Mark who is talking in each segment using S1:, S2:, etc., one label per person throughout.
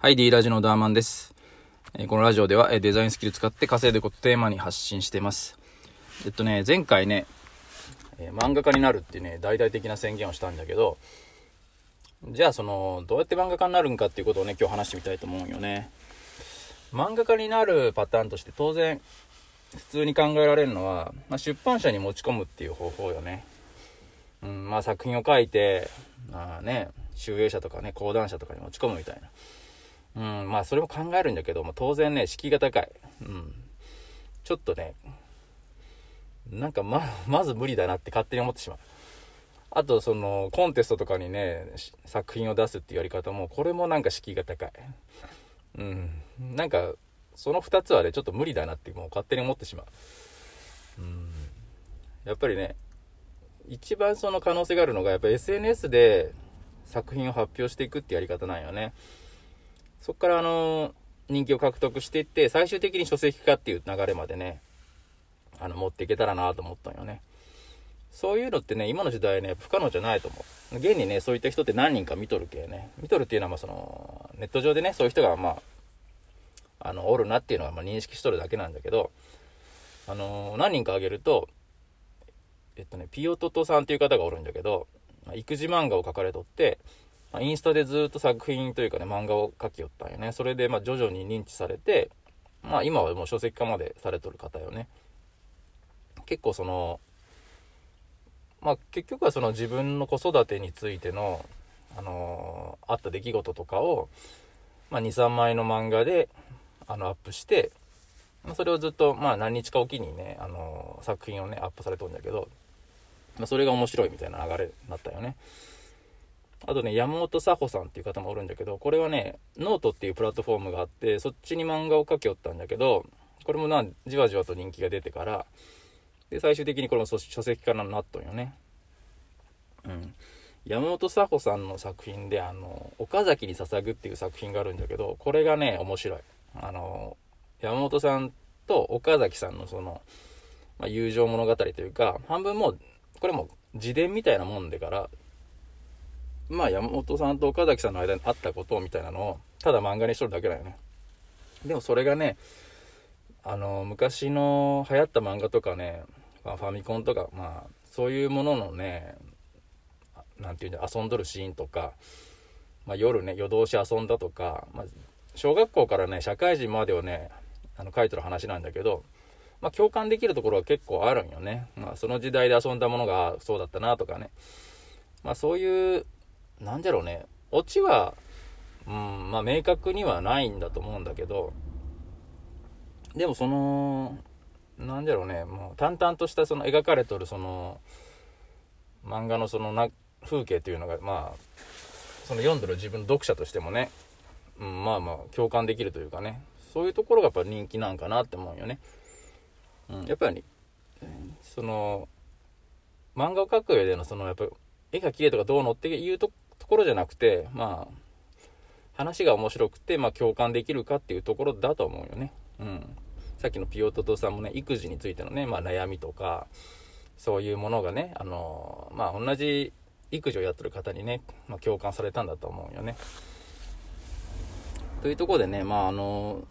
S1: はい、D ラジのダーマンです。えーこのラジオではえデザインスキル使って稼いでいくことテーマに発信しています。えっとね、前回ね、えー漫画家になるってね、大々的な宣言をしたんだけど、じゃあその、どうやって漫画家になるんかっていうことをね、今日話してみたいと思うよね。漫画家になるパターンとして当然、普通に考えられるのは、まあ、出版社に持ち込むっていう方法よね。うん、まあ作品を書いて、まあね、集英社とかね、講談社とかに持ち込むみたいな。うん、まあそれも考えるんだけど、まあ、当然ね、敷居が高い。うん。ちょっとね、なんかま、まず無理だなって勝手に思ってしまう。あと、その、コンテストとかにね、作品を出すっていうやり方も、これもなんか敷居が高い。うん。なんか、その2つはね、ちょっと無理だなってもう勝手に思ってしまう。うん。やっぱりね、一番その可能性があるのが、やっぱ SNS で作品を発表していくってやり方なんよね。そこからあの、人気を獲得していって、最終的に書籍化っていう流れまでね、あの、持っていけたらなと思ったんよね。そういうのってね、今の時代ね、不可能じゃないと思う。現にね、そういった人って何人か見とるけね。見とるっていうのは、まあその、ネット上でね、そういう人がまあ、あの、おるなっていうのはま認識しとるだけなんだけど、あの何人か挙げると、えっとね、ピヨトトさんっていう方がおるんだけど、育児漫画を描かれとって、まあインスタでずっと作品というかね、漫画を描きよったんよね。それで、まあ、徐々に認知されて、まあ、今はもう書籍化までされとる方よね。結構その、まあ、結局はその自分の子育てについての、あのーあった出来事とかを、まあ、2、3枚の漫画で、あの、アップして、まあそれをずっと、まあ、何日かおきにね、あのー作品をね、アップされとるんだけど、まあ、それが面白いみたいな流れになったよね。あとね、山本さほさんっていう方もおるんだけど、これはね、ノートっていうプラットフォームがあって、そっちに漫画を描きよったんだけど、これもな、じわじわと人気が出てから、で、最終的にこれも書書籍化になっとんよね。うん。山本さほさんの作品で、あの、岡崎に捧ぐっていう作品があるんだけど、これがね、面白い。あの、山本さんと岡崎さんのその、まあ、友情物語というか、半分もう、これも自伝みたいなもんでから、まあ山本さんと岡崎さんの間にあったことみたいなのを、ただ漫画にしとるだけだよね。でもそれがね、あの、昔の流行った漫画とかね、まあファミコンとか、まあ、そういうもののね、あなんていうんだ、遊んどるシーンとか、まあ夜ね、夜通し遊んだとか、まあ、小学校からね、社会人までをね、あの、書いてる話なんだけど、まあ共感できるところは結構あるんよね。まあその時代で遊んだものがそうだったなとかね。まあそういう、なんだろうね、オチは、うん、まあ明確にはないんだと思うんだけど、でもその、なんだろうね、もう淡々としたその描かれとるその、漫画のそのな風景というのが、まあ、その読んでる自分の読者としてもね、うん、まあまあ共感できるというかね、そういうところがやっぱ人気なんかなって思うよね。うん、やっぱり、その、漫画を描く上でのその、やっぱ絵が綺麗とかどうのっていうとところじゃなくて、まあ、話が面白くて、まあ共感できるかっていうところだと思うよね。うん。さっきのピヨトトさんもね、育児についてのね、まあ悩みとか、そういうものがね、あの、まあ同じ育児をやってる方にね、まあ共感されたんだと思うよね。というところでね、まああの、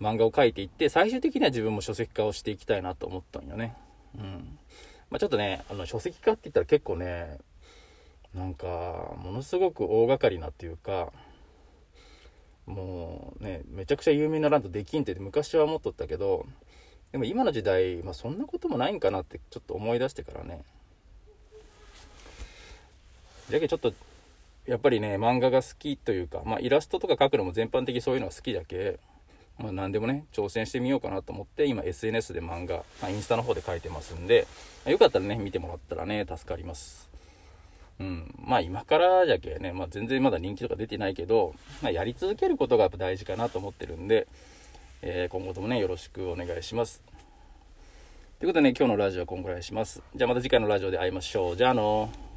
S1: 漫画を描いていって、最終的には自分も書籍化をしていきたいなと思ったんよね。うん。まあちょっとね、あの書籍化って言ったら結構ね、なんか、ものすごく大掛かりなっていうか、もうね、めちゃくちゃ有名なランドできんって昔は思っとったけど、でも今の時代、まあそんなこともないんかなってちょっと思い出してからね。じゃけちょっと、やっぱりね、漫画が好きというか、まあイラストとか描くのも全般的にそういうのが好きだけ、まあ何でもね、挑戦してみようかなと思って、今 SNS で漫画、まあ、インスタの方で描いてますんで、よかったらね、見てもらったらね、助かります。うん、まあ今からじゃけね、まあ全然まだ人気とか出てないけど、まあやり続けることがやっぱ大事かなと思ってるんで、えー今後ともね、よろしくお願いします。ということでね、今日のラジオはこんぐらいします。じゃあまた次回のラジオで会いましょう。じゃあのー